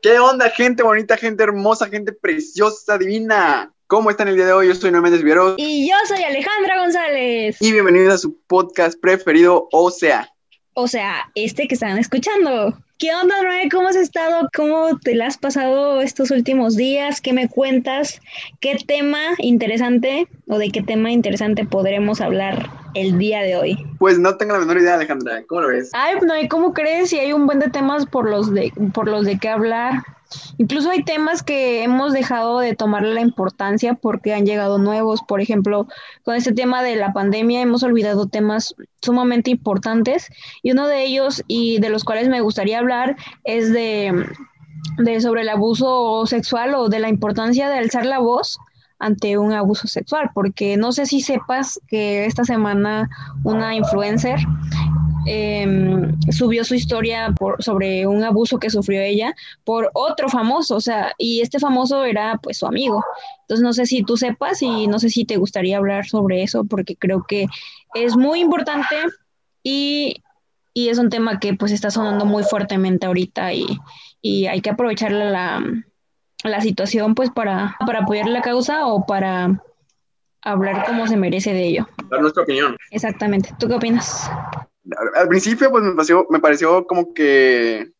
¿Qué onda, gente bonita, gente hermosa, gente preciosa, divina? ¿Cómo están el día de hoy? Yo soy Noé Méndez Vieros. Y yo soy Alejandra González. Y bienvenidos a su podcast preferido, o sea. O sea, este que están escuchando. ¿Qué onda, Noé? ¿Cómo has estado? ¿Cómo te la has pasado estos últimos días? ¿Qué me cuentas? ¿Qué tema interesante o de qué tema interesante podremos hablar el día de hoy? Pues no tengo la menor idea, Alejandra. ¿Cómo lo ves? Ay, Noé, ¿cómo crees? Si hay un buen de temas por los de, por los de qué hablar. Incluso hay temas que hemos dejado de tomarle la importancia porque han llegado nuevos. Por ejemplo, con este tema de la pandemia hemos olvidado temas sumamente importantes y uno de ellos y de los cuales me gustaría hablar es de, de sobre el abuso sexual o de la importancia de alzar la voz ante un abuso sexual, porque no sé si sepas que esta semana una influencer eh, subió su historia por, sobre un abuso que sufrió ella por otro famoso, o sea, y este famoso era pues su amigo. Entonces no sé si tú sepas y no sé si te gustaría hablar sobre eso, porque creo que es muy importante y, y es un tema que pues está sonando muy fuertemente ahorita y, y hay que aprovechar la, la situación pues para, para apoyar la causa o para hablar como se merece de ello. Dar nuestra opinión. Exactamente. ¿Tú qué opinas? Al principio pues me pareció, me pareció como que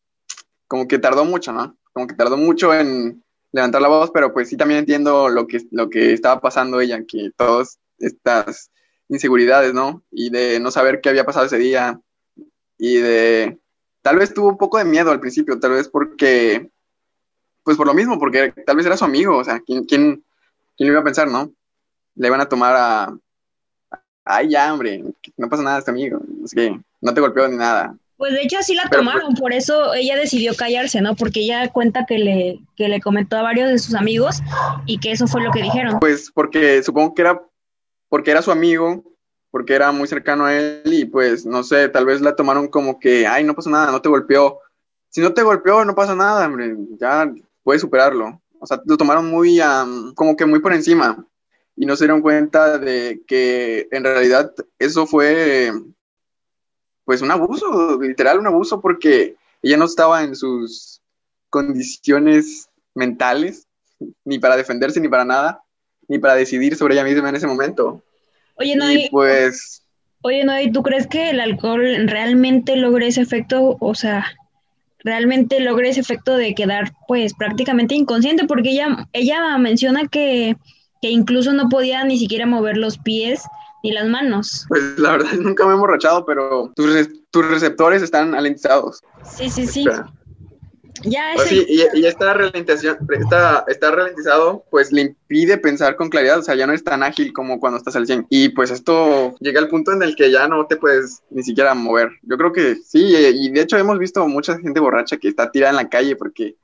como que tardó mucho, ¿no? Como que tardó mucho en levantar la voz, pero pues sí también entiendo lo que, lo que estaba pasando ella, que todas estas inseguridades, ¿no? Y de no saber qué había pasado ese día y de tal vez tuvo un poco de miedo al principio, tal vez porque pues por lo mismo, porque tal vez era su amigo, o sea, ¿quién, quién, quién lo iba a pensar, no? Le iban a tomar a, ay, ya, hombre, no pasa nada, este amigo, que no te golpeó ni nada. Pues de hecho sí la tomaron, por eso ella decidió callarse, ¿no? Porque ella cuenta que le, que le comentó a varios de sus amigos y que eso fue lo que dijeron. Pues porque supongo que era porque era su amigo, porque era muy cercano a él y pues no sé, tal vez la tomaron como que, ay, no pasa nada, no te golpeó. Si no te golpeó, no pasa nada, hombre, ya puedes superarlo. O sea, lo tomaron muy, um, como que muy por encima y no se dieron cuenta de que en realidad eso fue pues un abuso, literal un abuso porque ella no estaba en sus condiciones mentales ni para defenderse ni para nada, ni para decidir sobre ella misma en ese momento. Oye, no, y pues Oye, no, ¿y tú crees que el alcohol realmente logre ese efecto, o sea, realmente logre ese efecto de quedar pues prácticamente inconsciente porque ella ella menciona que que incluso no podía ni siquiera mover los pies ni las manos. Pues la verdad nunca me he emborrachado, pero tus, tus receptores están alentizados. Sí, sí, sí. Ya, pues sí, y, y esta ralentización, está, está ralentizado, pues le impide pensar con claridad, o sea, ya no es tan ágil como cuando estás al 100. Y pues esto llega al punto en el que ya no te puedes ni siquiera mover. Yo creo que sí, y de hecho hemos visto mucha gente borracha que está tirada en la calle porque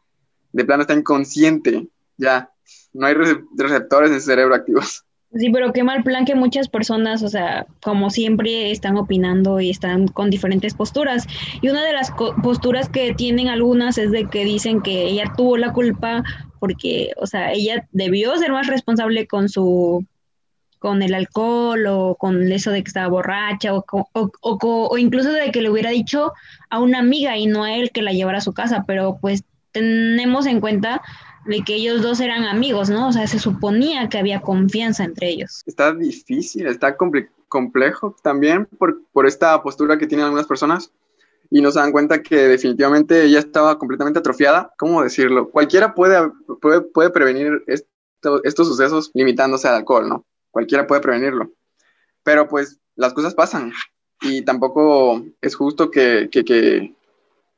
de plano está inconsciente, ya no hay receptores en el cerebro activos. Sí, pero qué mal plan que muchas personas, o sea, como siempre, están opinando y están con diferentes posturas. Y una de las posturas que tienen algunas es de que dicen que ella tuvo la culpa porque, o sea, ella debió ser más responsable con su con el alcohol o con eso de que estaba borracha o, o, o, incluso de que le hubiera dicho a una amiga y no a él que la llevara a su casa, pero pues tenemos en cuenta de que ellos dos eran amigos, ¿no? O sea, se suponía que había confianza entre ellos. Está difícil, está complejo también por, por esta postura que tienen algunas personas y no se dan cuenta que definitivamente ella estaba completamente atrofiada. ¿Cómo decirlo? Cualquiera puede, puede, prevenir estos sucesos limitándose al alcohol, ¿no? Cualquiera puede prevenirlo. Pero pues las cosas pasan y tampoco es justo que, que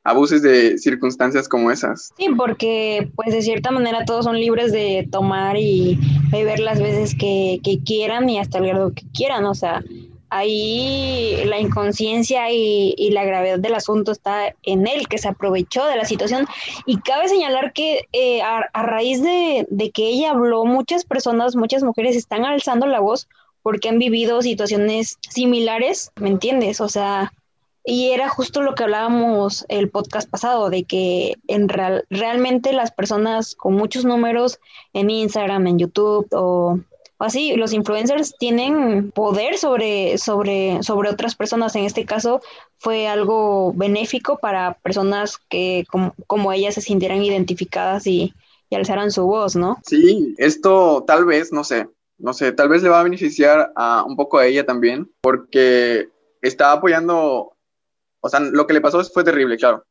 abuses de circunstancias como esas. Sí, porque pues de cierta manera todos son libres de tomar y beber las veces que, quieran y hasta el grado que quieran, o sea, ahí la inconsciencia y, la gravedad del asunto está en él, que se aprovechó de la situación. Y cabe señalar que eh, a, a, raíz de, de que ella habló, muchas personas, muchas mujeres están alzando la voz porque han vivido situaciones similares, ¿me entiendes? O sea, y era justo lo que hablábamos el podcast pasado, de que en realmente las personas con muchos números en Instagram, en YouTube o, así, los influencers tienen poder sobre, sobre, sobre otras personas. En este caso fue algo benéfico para personas que como, como ellas se sintieran identificadas y, y alzaran su voz, ¿no? Sí, esto tal vez, no sé, no sé, tal vez le va a beneficiar a un poco a ella también, porque está apoyando, o sea, lo que le pasó fue terrible, claro.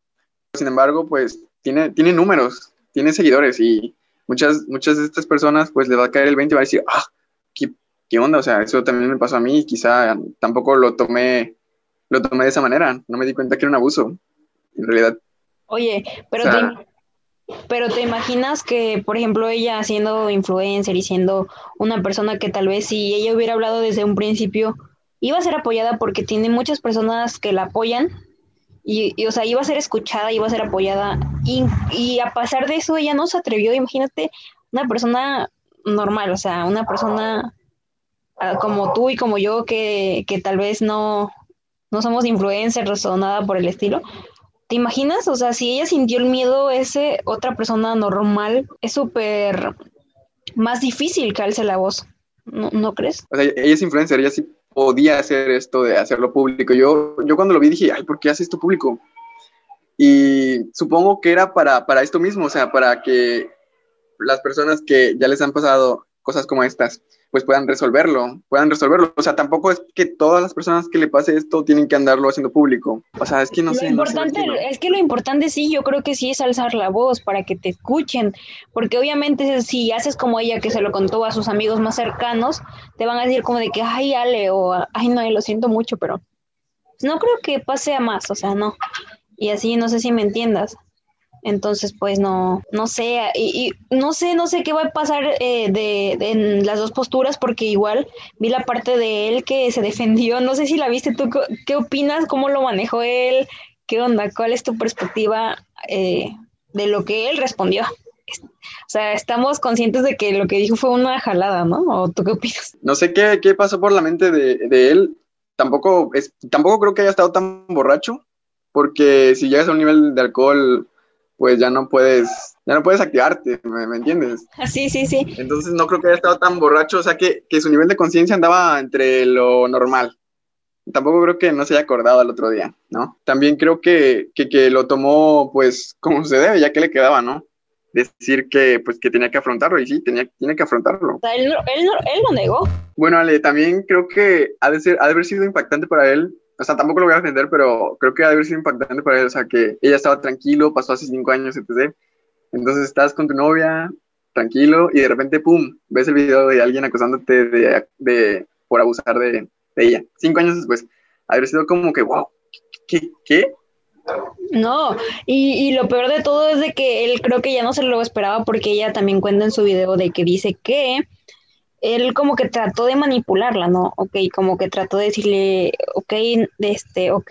Sin embargo, pues tiene, tiene números, tiene seguidores y muchas, muchas de estas personas pues le va a caer el 20 y va a decir, ah, ¿qué, ¿qué, onda? O sea, eso también me pasó a mí y quizá tampoco lo tomé, lo tomé de esa manera, no me di cuenta que era un abuso, en realidad. Oye, pero, te, pero te imaginas que, por ejemplo, ella siendo influencer y siendo una persona que tal vez si ella hubiera hablado desde un principio, iba a ser apoyada porque tiene muchas personas que la apoyan y, o sea, iba a ser escuchada, iba a ser apoyada y, y a pasar de eso ella no se atrevió, imagínate, una persona normal, o sea, una persona ah, como tú y como yo que, que tal vez no, no somos influencers o nada por el estilo. ¿Te imaginas? O sea, si ella sintió el miedo, ese otra persona normal es súper más difícil que alce la voz. ¿No, ¿No, crees? O sea, ella es influencer, ella sí podía hacer esto de hacerlo público. Yo, yo cuando lo vi dije, ay, ¿por qué hace esto público? Y supongo que era para, para esto mismo, o sea, para que las personas que ya les han pasado cosas como estas, pues puedan resolverlo, puedan resolverlo. O sea, tampoco es que todas las personas que le pase esto tienen que andarlo haciendo público. O sea, es que no lo sé. Importante, no sé es que lo importante sí, yo creo que sí es alzar la voz para que te escuchen, porque obviamente si haces como ella que se lo contó a sus amigos más cercanos, te van a decir como de que, ay, Ale, o ay, no, lo siento mucho, pero no creo que pase a más, o sea, no. Y así, no sé si me entiendas. Entonces, pues no, no sé, y, no sé, no sé qué va a pasar eh, de, en las dos posturas, porque igual vi la parte de él que se defendió, no sé si la viste tú, ¿qué opinas? ¿Cómo lo manejó él? ¿Qué onda? ¿Cuál es tu perspectiva eh, de lo que él respondió? O sea, estamos conscientes de que lo que dijo fue una jalada, ¿no? ¿O tú qué opinas? No sé qué, qué pasó por la mente de, de él. Tampoco, es, tampoco creo que haya estado tan borracho, porque si llegas a un nivel de alcohol pues ya no puedes, ya no puedes activarte, ¿me, ¿me, entiendes? Sí, sí, sí. Entonces no creo que haya estado tan borracho, o sea que, que su nivel de conciencia andaba entre lo normal. Tampoco creo que no se haya acordado al otro día, ¿no? También creo que, que, que lo tomó pues como se debe, ya que le quedaba, ¿no? Decir que pues que tenía que afrontarlo, y sí, tenía, tiene que afrontarlo. Él, él, él lo negó. Bueno, Ale, también creo que ha de, ser, ha de haber sido impactante para él o sea, tampoco lo voy a defender, pero creo que ha de haber sido impactante para él, o sea, que ella estaba tranquilo, pasó hace cinco años, etc. Entonces estás con tu novia, tranquilo, y de repente, pum, ves el video de alguien acusándote de, de por abusar de, ella. Cinco años después, ha haber sido como que, wow, ¿qué? ¿Qué? No, y, y, lo peor de todo es de que él creo que ya no se lo esperaba porque ella también cuenta en su video de que dice que él como que trató de manipularla, ¿no? Ok, como que trató de decirle, ok, este, ok,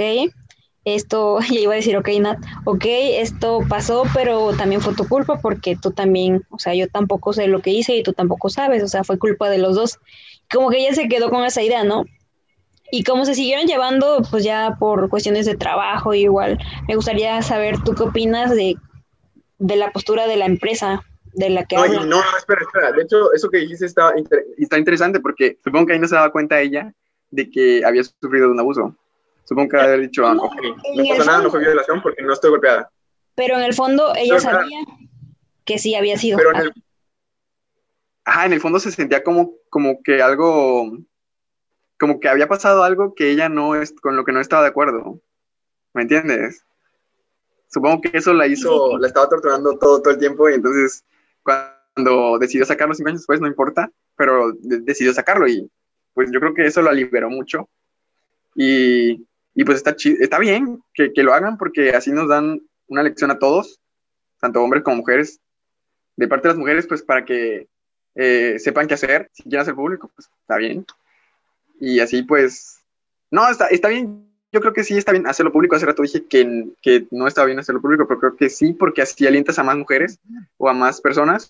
esto, ya iba a decir, ok, Nat, ok, esto pasó, pero también fue tu culpa porque tú también, o sea, yo tampoco sé lo que hice y tú tampoco sabes, o sea, fue culpa de los dos. Como que ella se quedó con esa idea, ¿no? Y como se siguieron llevando, pues ya por cuestiones de trabajo, igual, me gustaría saber tú qué opinas de, de la postura de la empresa de la que no, no, no, espera, espera. De hecho, eso que dijiste está, está interesante porque supongo que ahí no se daba cuenta ella de que había sufrido de un abuso. Supongo que haber dicho, ah, no, ok, no pasa nada, no fue violación porque no estoy golpeada. Pero en el fondo ella sabía que sí había sido. Pero en el, ajá, en el fondo se sentía como, como que algo, como que había pasado algo que ella no es, con lo que no estaba de acuerdo. ¿Me entiendes? Supongo que eso la hizo, la estaba torturando todo, todo el tiempo y entonces cuando decidió sacarlo cinco años después, no importa, pero de decidió sacarlo y pues yo creo que eso lo liberó mucho. Y, y pues está, está bien que, que, lo hagan porque así nos dan una lección a todos, tanto hombres como mujeres, de parte de las mujeres, pues para que eh, sepan qué hacer, si quieren hacer público, pues está bien. Y así pues, no, está, está bien yo creo que sí está bien hacerlo público. Hace rato dije que, que no estaba bien hacerlo público, pero creo que sí, porque así alientas a más mujeres o a más personas.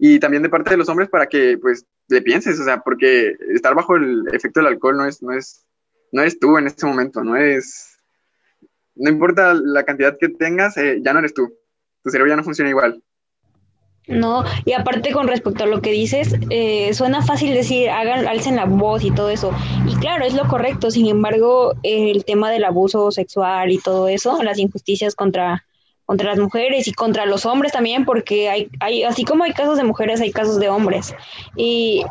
Y también de parte de los hombres para que, pues, le pienses, o sea, porque estar bajo el efecto del alcohol no es, no es, no eres tú en este momento, no es, no importa la cantidad que tengas, eh, ya no eres tú. Tu cerebro ya no funciona igual. No, y aparte con respecto a lo que dices, eh, suena fácil decir, hagan, alcen la voz y todo eso. Y claro, es lo correcto. Sin embargo, el tema del abuso sexual y todo eso, las injusticias contra, contra las mujeres y contra los hombres también, porque hay, hay, así como hay casos de mujeres, hay casos de hombres. Y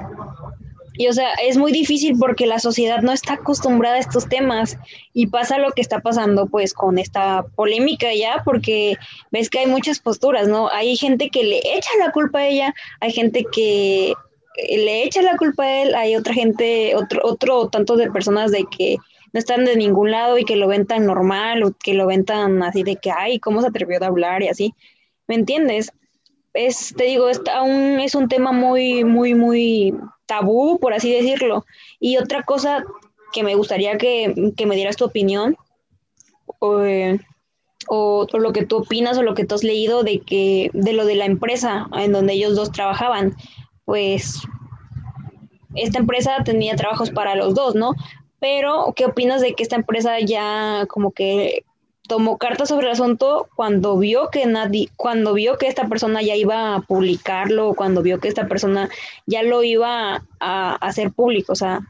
y o sea, es muy difícil porque la sociedad no está acostumbrada a estos temas y pasa lo que está pasando pues con esta polémica ya porque ves que hay muchas posturas, ¿no? Hay gente que le echa la culpa a ella, hay gente que le echa la culpa a él, hay otra gente, otro, otro tanto de personas de que no están de ningún lado y que lo ven tan normal o que lo ven tan así de que, ay, ¿cómo se atrevió a hablar y así? ¿Me entiendes? Es, te digo, es, aún es un tema muy, muy, muy tabú, por así decirlo. Y otra cosa que me gustaría que, me dieras tu opinión, eh, o, o, lo que tú opinas o lo que tú has leído de que de lo de la empresa en donde ellos dos trabajaban, pues esta empresa tenía trabajos para los dos, ¿no? Pero, ¿qué opinas de que esta empresa ya como que tomó cartas sobre el asunto cuando vio que nadie, cuando vio que esta persona ya iba a publicarlo, cuando vio que esta persona ya lo iba a, hacer público. O sea,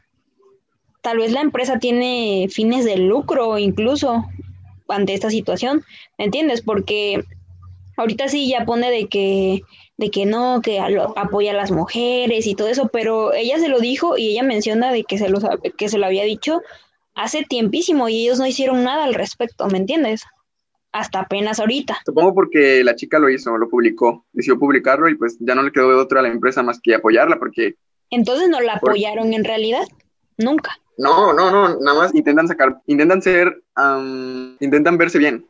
tal vez la empresa tiene fines de lucro incluso ante esta situación, ¿me entiendes? Porque ahorita sí ya pone de que de que no, que apoya a las mujeres y todo eso, pero ella se lo dijo y ella menciona de que se lo, que se lo había dicho hace tiempísimo y ellos no hicieron nada al respecto, ¿me entiendes? Hasta apenas ahorita. Supongo porque la chica lo hizo, lo publicó, decidió publicarlo y pues ya no le quedó de otra a la empresa más que apoyarla porque... Entonces no la apoyaron en realidad, nunca. No, no, no, nada más intentan sacar, intentan ser, intentan verse bien,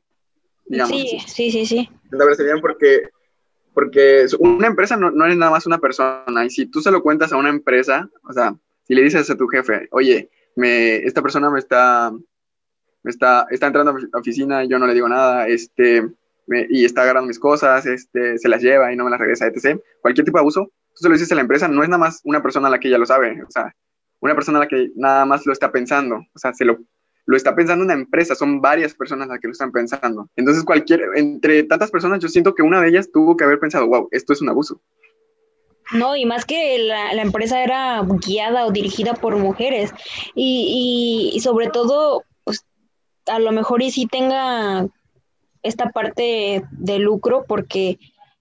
digamos. Sí, sí, sí, sí. Intentan verse bien porque, porque una empresa no, no es nada más una persona y si tú se lo cuentas a una empresa, o sea, si le dices a tu jefe, oye, me, esta persona me está, me está, está entrando a mi oficina yo no le digo nada, este, y está agarrando mis cosas, este, se las lleva y no me las regresa, etc. Cualquier tipo de abuso, tú se lo dices a la empresa, no es nada más una persona a la que ya lo sabe, o sea, una persona a la que nada más lo está pensando, o sea, se lo, lo está pensando una empresa, son varias personas las que lo están pensando. Entonces, cualquier, entre tantas personas, yo siento que una de ellas tuvo que haber pensado, wow, esto es un abuso. No, y más que la, la empresa era guiada o dirigida por mujeres. Y, y, sobre todo, pues a lo mejor y sí tenga esta parte de lucro porque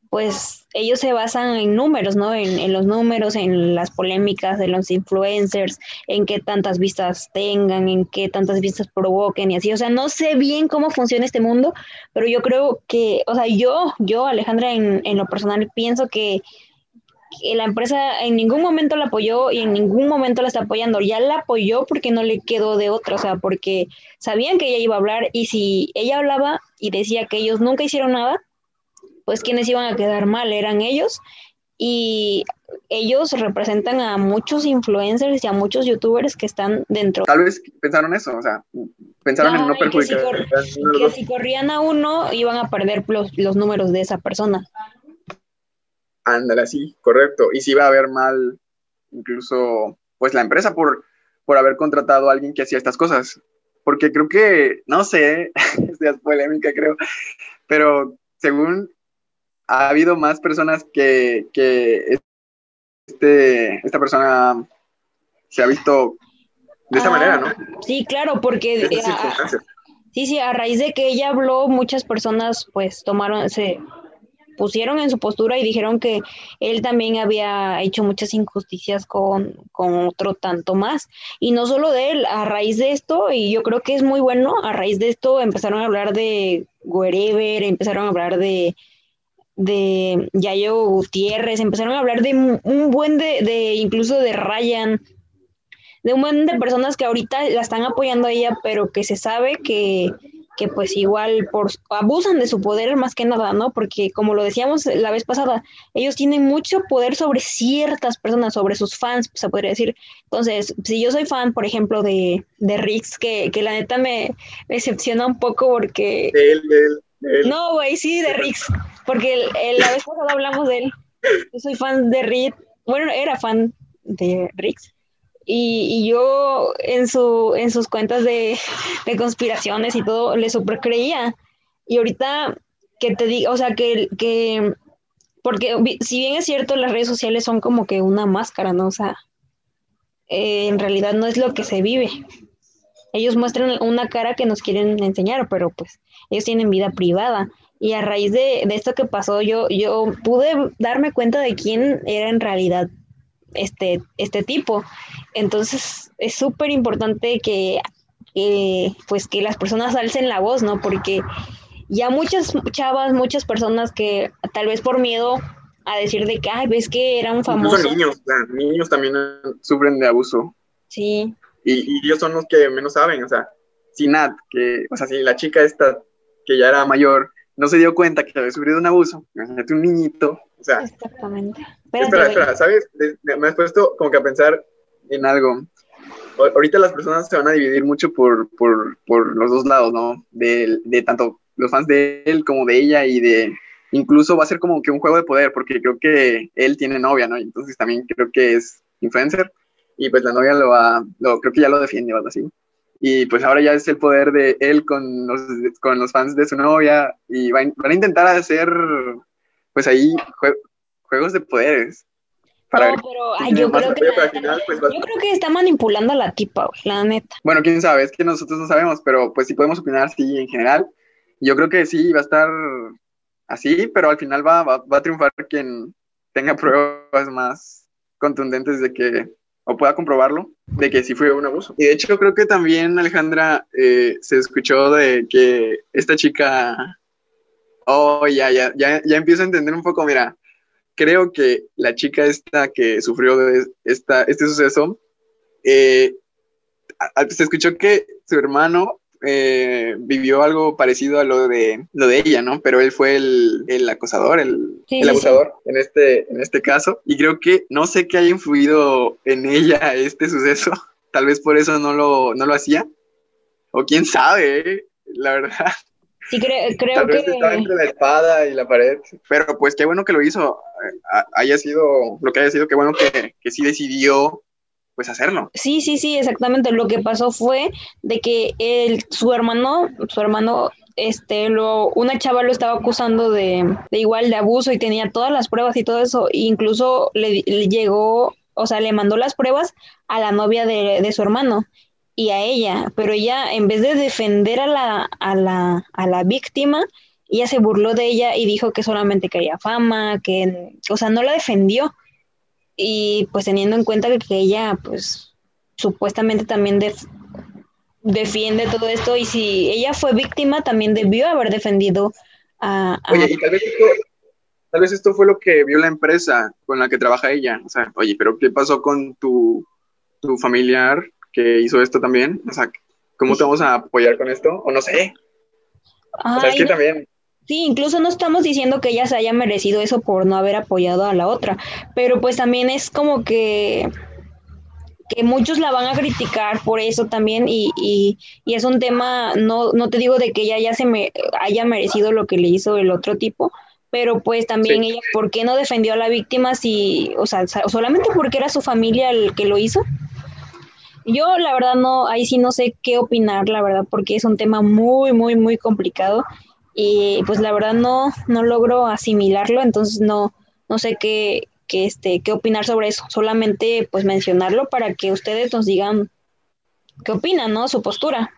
pues ellos se basan en números, ¿no? En, en, los números, en las polémicas de los influencers, en qué tantas vistas tengan, en qué tantas vistas provoquen y así. O sea, no sé bien cómo funciona este mundo, pero yo creo que, o sea, yo, yo, Alejandra, en, en lo personal, pienso que la empresa en ningún momento la apoyó y en ningún momento la está apoyando. Ya la apoyó porque no le quedó de otra, o sea, porque sabían que ella iba a hablar y si ella hablaba y decía que ellos nunca hicieron nada, pues quienes iban a quedar mal eran ellos y ellos representan a muchos influencers y a muchos youtubers que están dentro. Tal vez pensaron eso, o sea, pensaron en no perjudicar. Que si, corrían a uno iban a perder los, los números de esa persona. Ándale, así, correcto. Y si va a haber mal, incluso, pues la empresa por, por haber contratado a alguien que hacía estas cosas. Porque creo que, no sé, es polémica, creo, pero según ha habido más personas que, que este, esta persona se ha visto de esa manera, ¿no? Ah, sí, claro, porque... Eh, sí, sí, a raíz de que ella habló, muchas personas pues tomaron, se pusieron en su postura y dijeron que él también había hecho muchas injusticias con, otro tanto más. Y no solo de él, a raíz de esto, y yo creo que es muy bueno, a raíz de esto empezaron a hablar de Wherever, empezaron a hablar de de Yayo Gutiérrez, empezaron a hablar de un buen de, de incluso de Ryan, de un buen de personas que ahorita la están apoyando a ella, pero que se sabe que, que pues igual por, abusan de su poder más que nada, ¿no? Porque como lo decíamos la vez pasada, ellos tienen mucho poder sobre ciertas personas, sobre sus fans, se podría decir. Entonces, si yo soy fan, por ejemplo, de, de Rix, que, que la neta me, decepciona un poco porque... No, güey, sí, de Rix, porque la vez pasada hablamos de él. Yo soy fan de Rix, bueno, era fan de Rix y, yo en, su, en sus cuentas de, conspiraciones y todo le super creía. Y ahorita que te digo, o sea, que, que porque si bien es cierto, las redes sociales son como que una máscara, ¿no? O sea, eh, en realidad no es lo que se vive. Ellos muestran una cara que nos quieren enseñar, pero pues ellos tienen vida privada. Y a raíz de, esto que pasó, yo, yo pude darme cuenta de quién era en realidad este, este tipo. Entonces es súper importante que, pues que las personas alcen la voz, ¿no? Porque ya muchas chavas, muchas personas que tal vez por miedo a decir de que, ay, ves que era un famoso. Incluso niños, niños también sufren de abuso. Sí. Y, ellos son los que menos saben, o sea, si Nat, que, o sea, si la chica esta, que ya era mayor, no se dio cuenta que había sufrido un abuso, imagínate un niñito, o sea. Exactamente. Espera, espera, ¿sabes? Me has puesto como que a pensar en algo. Ahorita las personas se van a dividir mucho por, por, por los dos lados, ¿no? De, de tanto los fans de él como de ella y de incluso va a ser como que un juego de poder porque creo que él tiene novia, ¿no? Entonces también creo que es influencer y pues la novia lo va, lo, creo que ya lo defiende o algo así. Y pues ahora ya es el poder de él con los, con los fans de su novia y van, van a intentar hacer pues ahí juegos de poderes. Para no, pero yo, creo que pues, yo creo que está manipulando a la tipa, la neta. Bueno, quién sabe, es que nosotros no sabemos, pero pues sí podemos opinar, sí, en general. Yo creo que sí, va a estar así, pero al final va, va, va a triunfar quien tenga pruebas más contundentes de que o pueda comprobarlo de que sí fue un abuso. Y de hecho creo que también Alejandra eh, se escuchó de que esta chica, oh, ya, ya, ya, ya empiezo a entender un poco, mira, creo que la chica esta que sufrió de esta, este suceso, eh, se escuchó que su hermano eh, vivió algo parecido a lo de lo de ella, ¿no? Pero él fue el, el acosador, el, el abusador en este, en este caso. Y creo que no sé qué haya influido en ella este suceso. Tal vez por eso no lo, no lo hacía. O quién sabe, ¿eh? la verdad. Sí, creo, creo Tal vez que... estaba entre la espada y la pared. Pero pues qué bueno que lo hizo. Haya sido lo que haya sido, qué bueno que, que sí decidió pues hacerlo. Sí, sí, sí, exactamente. Lo que pasó fue de que el, su hermano, su hermano, este, lo, una chava lo estaba acusando de, de igual de abuso y tenía todas las pruebas y todo eso. E incluso le, llegó, o sea, le mandó las pruebas a la novia de, de su hermano y a ella, pero ella en vez de defender a la, a la, a la víctima, ella se burló de ella y dijo que solamente quería fama, que, o sea, no la defendió y pues teniendo en cuenta que ella pues supuestamente también defiende todo esto y si ella fue víctima también debió haber defendido a... Oye, y tal vez, esto, tal vez esto fue lo que vio la empresa con la que trabaja ella. O sea, oye, pero ¿qué pasó con tu, tu familiar que hizo esto también? O sea, ¿cómo te vamos a apoyar con esto? O no sé. o sea, es que también Sí, incluso no estamos diciendo que ella se haya merecido eso por no haber apoyado a la otra, pero pues también es como que que muchos la van a criticar por eso también y, y, y, es un tema, no, no te digo de que ella ya se me haya merecido lo que le hizo el otro tipo, pero pues también ella, ¿por qué no defendió a la víctima si, o sea, solamente porque era su familia el que lo hizo? Yo la verdad no, ahí sí no sé qué opinar, la verdad, porque es un tema muy, muy, muy complicado y pues la verdad no, no logro asimilarlo, entonces no, no sé qué, qué, este, qué opinar sobre eso, solamente pues mencionarlo para que ustedes nos digan qué opinan, ¿no? Su postura.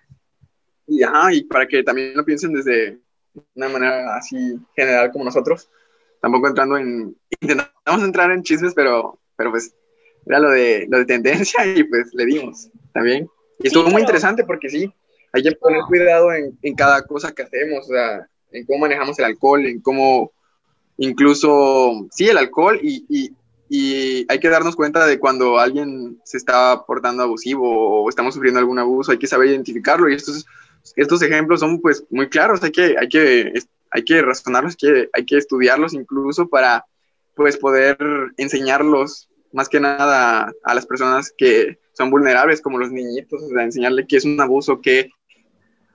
Y, y para que también lo piensen desde una manera así general como nosotros, tampoco entrando en, intentamos entrar en chismes, pero, pero pues era lo de, lo de tendencia y pues le dimos también. Y estuvo muy interesante porque sí, hay que poner cuidado en, en, cada cosa que hacemos, o sea, en cómo manejamos el alcohol, en cómo incluso, sí, el alcohol y, y, y, hay que darnos cuenta de cuando alguien se está portando abusivo o estamos sufriendo algún abuso, hay que saber identificarlo y estos, estos ejemplos son pues muy claros, hay que, hay que, hay que razonarlos, hay que, hay que estudiarlos incluso para pues poder enseñarlos más que nada a las personas que son vulnerables, como los niñitos, o sea, enseñarle qué es un abuso, qué,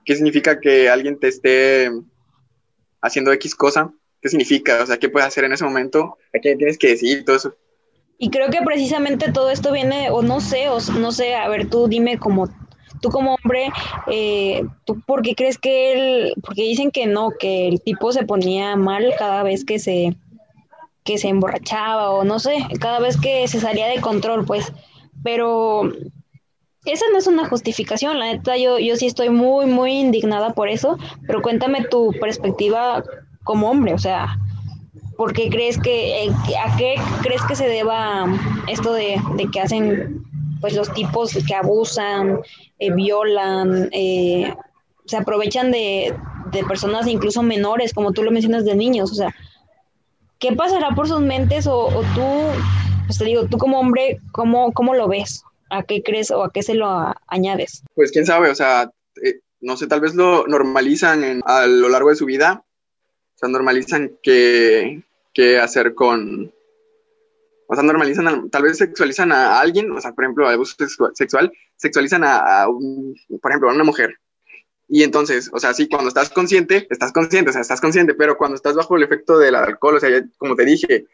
qué significa que alguien te esté haciendo X cosa, qué significa, o sea, qué puedes hacer en ese momento, a quién tienes que decir, todo eso. Y creo que precisamente todo esto viene, o no sé, o no sé, a ver, tú dime como, tú como hombre, eh, ¿tú por qué crees que él, porque dicen que no, que el tipo se ponía mal cada vez que se, que se emborrachaba o no sé, cada vez que se salía de control, pues. Pero esa no es una justificación, la neta, yo, yo sí estoy muy, muy indignada por eso, pero cuéntame tu perspectiva como hombre, o sea, ¿por qué crees que, eh, a qué crees que se deba esto de, que hacen pues los tipos que abusan, eh, violan, eh, se aprovechan de, de personas incluso menores, como tú lo mencionas, de niños, o sea, ¿qué pasará por sus mentes o, o tú, pues te digo, tú como hombre, ¿cómo, ¿cómo lo ves? ¿A qué crees o a qué se lo añades? Pues quién sabe, o sea, eh, no sé, tal vez lo normalizan a lo largo de su vida, o sea, normalizan qué, hacer con, o sea, normalizan, tal vez sexualizan a alguien, o sea, por ejemplo, abuso sexual, sexualizan a, por ejemplo, a una mujer. Y entonces, o sea, sí, cuando estás consciente, estás consciente, o sea, estás consciente, pero cuando estás bajo el efecto del alcohol, o sea, como te dije,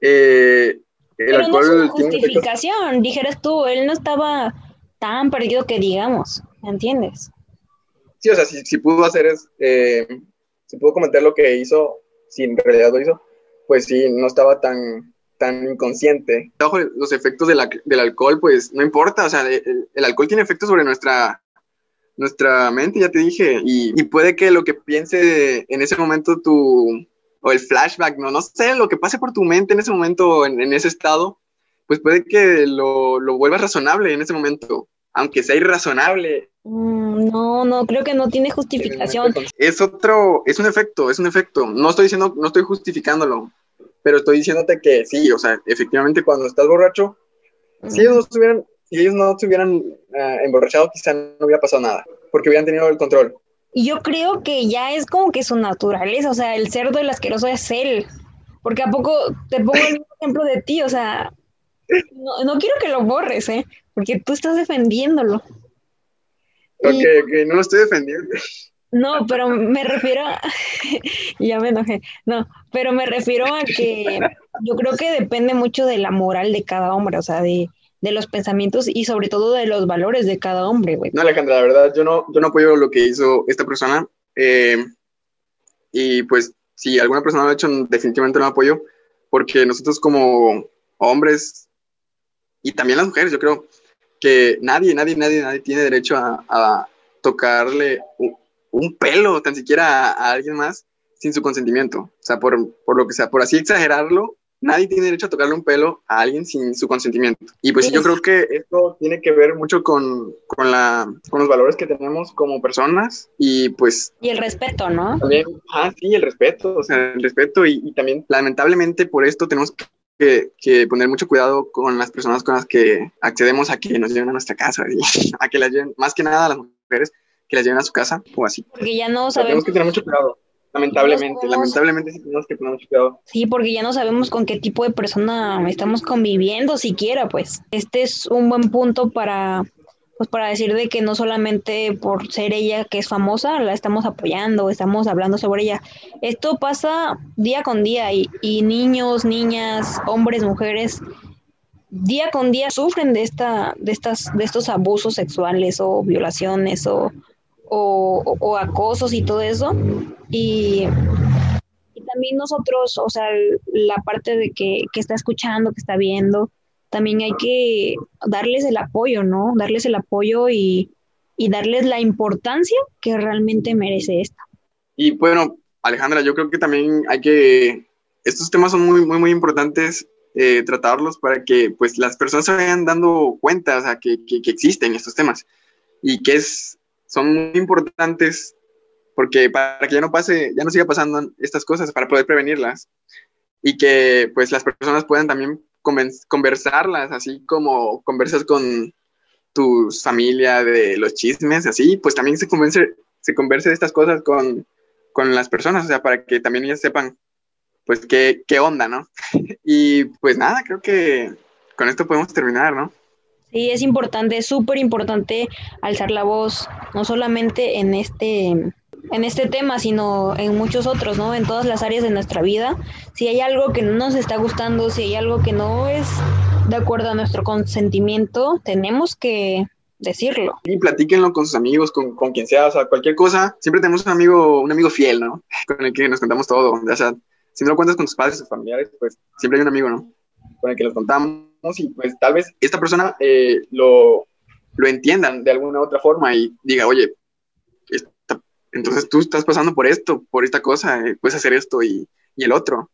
eh, pero no es una justificación, dijeras tú, él no estaba tan perdido que digamos, ¿me entiendes? Sí, o sea, si, pudo hacer es, eh, si pudo cometer lo que hizo, si en realidad lo hizo, pues sí, no estaba tan, tan inconsciente. Bajo los efectos del alcohol, pues no importa, o sea, el, el, alcohol tiene efectos sobre nuestra, nuestra mente, ya te dije, y, y puede que lo que piense en ese momento tu, o el flashback, no, no sé, lo que pase por tu mente en ese momento, en, ese estado, pues puede que lo, lo vuelvas razonable en ese momento, aunque sea irrazonable. Mm, no, no, creo que no tiene justificación. Es otro, es un efecto, es un efecto. No estoy diciendo, no estoy justificándolo, pero estoy diciéndote que sí, o sea, efectivamente cuando estás borracho, si ellos no estuvieran, si ellos no se hubieran ah, emborrachado, quizá no hubiera pasado nada, porque hubieran tenido el control. Y yo creo que ya es como que su naturaleza, o sea, el cerdo el asqueroso es él. Porque a poco te pongo el mismo ejemplo de ti, o sea, no, quiero que lo borres, ¿eh? Porque tú estás defendiéndolo. Ok, no lo estoy defendiendo. No, pero me refiero a... ya me enojé. No, pero me refiero a que yo creo que depende mucho de la moral de cada hombre, o sea, de, de los pensamientos y sobre todo de los valores de cada hombre, güey. No, Alejandra, la verdad, yo no, yo no apoyo lo que hizo esta persona. Eh, y pues, si alguna persona lo ha hecho, definitivamente no apoyo, porque nosotros como hombres y también las mujeres, yo creo que nadie, nadie, nadie, nadie tiene derecho a, tocarle un, pelo, tan siquiera a, alguien más, sin su consentimiento. O sea, por, por lo que sea, por así exagerarlo, nadie tiene derecho a tocarle un pelo a alguien sin su consentimiento. Y pues yo creo que esto tiene que ver mucho con, con, la, con los valores que tenemos como personas y pues... Y el respeto, ¿no? También, ah, sí, el respeto, o sea, el respeto y, también lamentablemente por esto tenemos que, que, poner mucho cuidado con las personas con las que accedemos a que nos lleven a nuestra casa y a que las lleven, más que nada a las mujeres, que las lleven a su casa o así. Porque ya no sabemos. Tenemos que tener mucho cuidado. Lamentablemente, lamentablemente sí tenemos que tener mucho cuidado. Sí, porque ya no sabemos con qué tipo de persona estamos conviviendo siquiera, pues. Este es un buen punto para, pues para decir de que no solamente por ser ella que es famosa, la estamos apoyando, estamos hablando sobre ella. Esto pasa día con día y, y niños, niñas, hombres, mujeres, día con día sufren de esta, de estas, de estos abusos sexuales o violaciones o o, acosos y todo eso. Y, también nosotros, o sea, la parte de que, está escuchando, que está viendo, también hay que darles el apoyo, ¿no? Darles el apoyo y, darles la importancia que realmente merece esto. Y bueno, Alejandra, yo creo que también hay que, estos temas son muy, muy, muy importantes eh, tratarlos para que pues las personas se vayan dando cuenta, o sea, que, que, que existen estos temas y que es son muy importantes porque para que ya no pase, ya no siga pasando estas cosas, para poder prevenirlas y que pues las personas puedan también conversarlas, así como conversas con tu familia de los chismes, así, pues también se convence, se converse de estas cosas con, con las personas, o sea, para que también ellas sepan, pues, qué, qué onda, ¿no? y pues nada, creo que con esto podemos terminar, ¿no? Sí, es importante, es súper importante alzar la voz, no solamente en este, en este tema, sino en muchos otros, ¿no? En todas las áreas de nuestra vida. Si hay algo que no nos está gustando, si hay algo que no es de acuerdo a nuestro consentimiento, tenemos que decirlo. Y platíquenlo con sus amigos, con, quien sea, o sea, cualquier cosa. Siempre tenemos un amigo, un amigo fiel, ¿no? Con el que nos contamos todo, ya sea si no lo cuentas con tus padres, tus familiares, pues siempre hay un amigo, ¿no? Con el que los contamos y pues tal vez esta persona eh, lo, lo entiendan de alguna u otra forma y diga, oye, entonces tú estás pasando por esto, por esta cosa, eh, puedes hacer esto y, y el otro.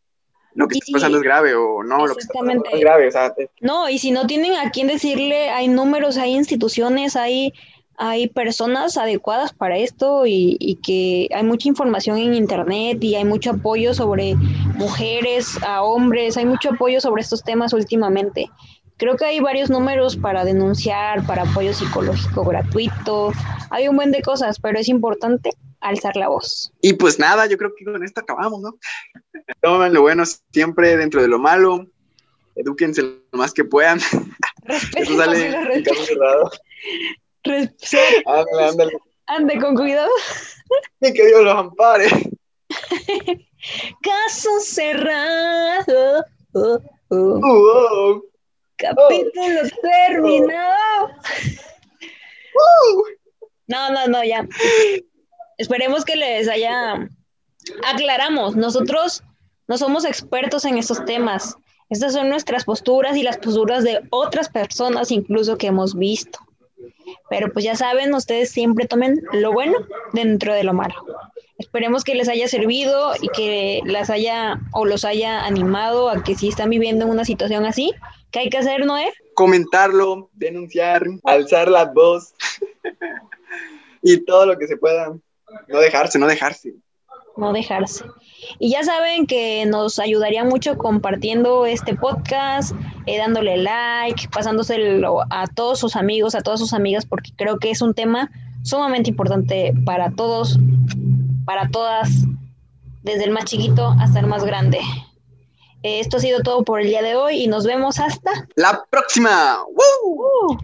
Lo que está pasando es grave o no, lo que está pasando es grave. O sea, No, y si no tienen a quién decirle, hay números, hay instituciones, hay, hay personas adecuadas para esto y, y, que hay mucha información en internet y hay mucho apoyo sobre mujeres, a hombres, hay mucho apoyo sobre estos temas últimamente. Creo que hay varios números para denunciar, para apoyo psicológico gratuito, hay un buen de cosas, pero es importante alzar la voz. Y pues nada, yo creo que con esto acabamos, ¿no? Tomen lo bueno siempre dentro de lo malo, edúquense lo más que puedan. Eso sale en caso cerrado. Ándale, ándale. Ande con cuidado. Y que Dios los ampare. Caso cerrado. Uh, uh. Capítulo terminado. No, no, no, ya. Esperemos que les haya... Aclaramos, nosotros no somos expertos en estos temas. Estas son nuestras posturas y las posturas de otras personas incluso que hemos visto. Pero pues ya saben, ustedes siempre tomen lo bueno dentro de lo malo. Esperemos que les haya servido y que las haya o los haya animado a que si están viviendo en una situación así, ¿qué hay que hacer, Noé? Comentarlo, denunciar, alzar la voz y todo lo que se pueda. No dejarse, no dejarse. No dejarse. Y ya saben que nos ayudaría mucho compartiendo este podcast, eh, dándole like, pasándoselo a todos sus amigos, a todas sus amigas, porque creo que es un tema sumamente importante para todos, para todas, desde el más chiquito hasta el más grande. esto ha sido todo por el día de hoy y nos vemos hasta la próxima. ¡Woo!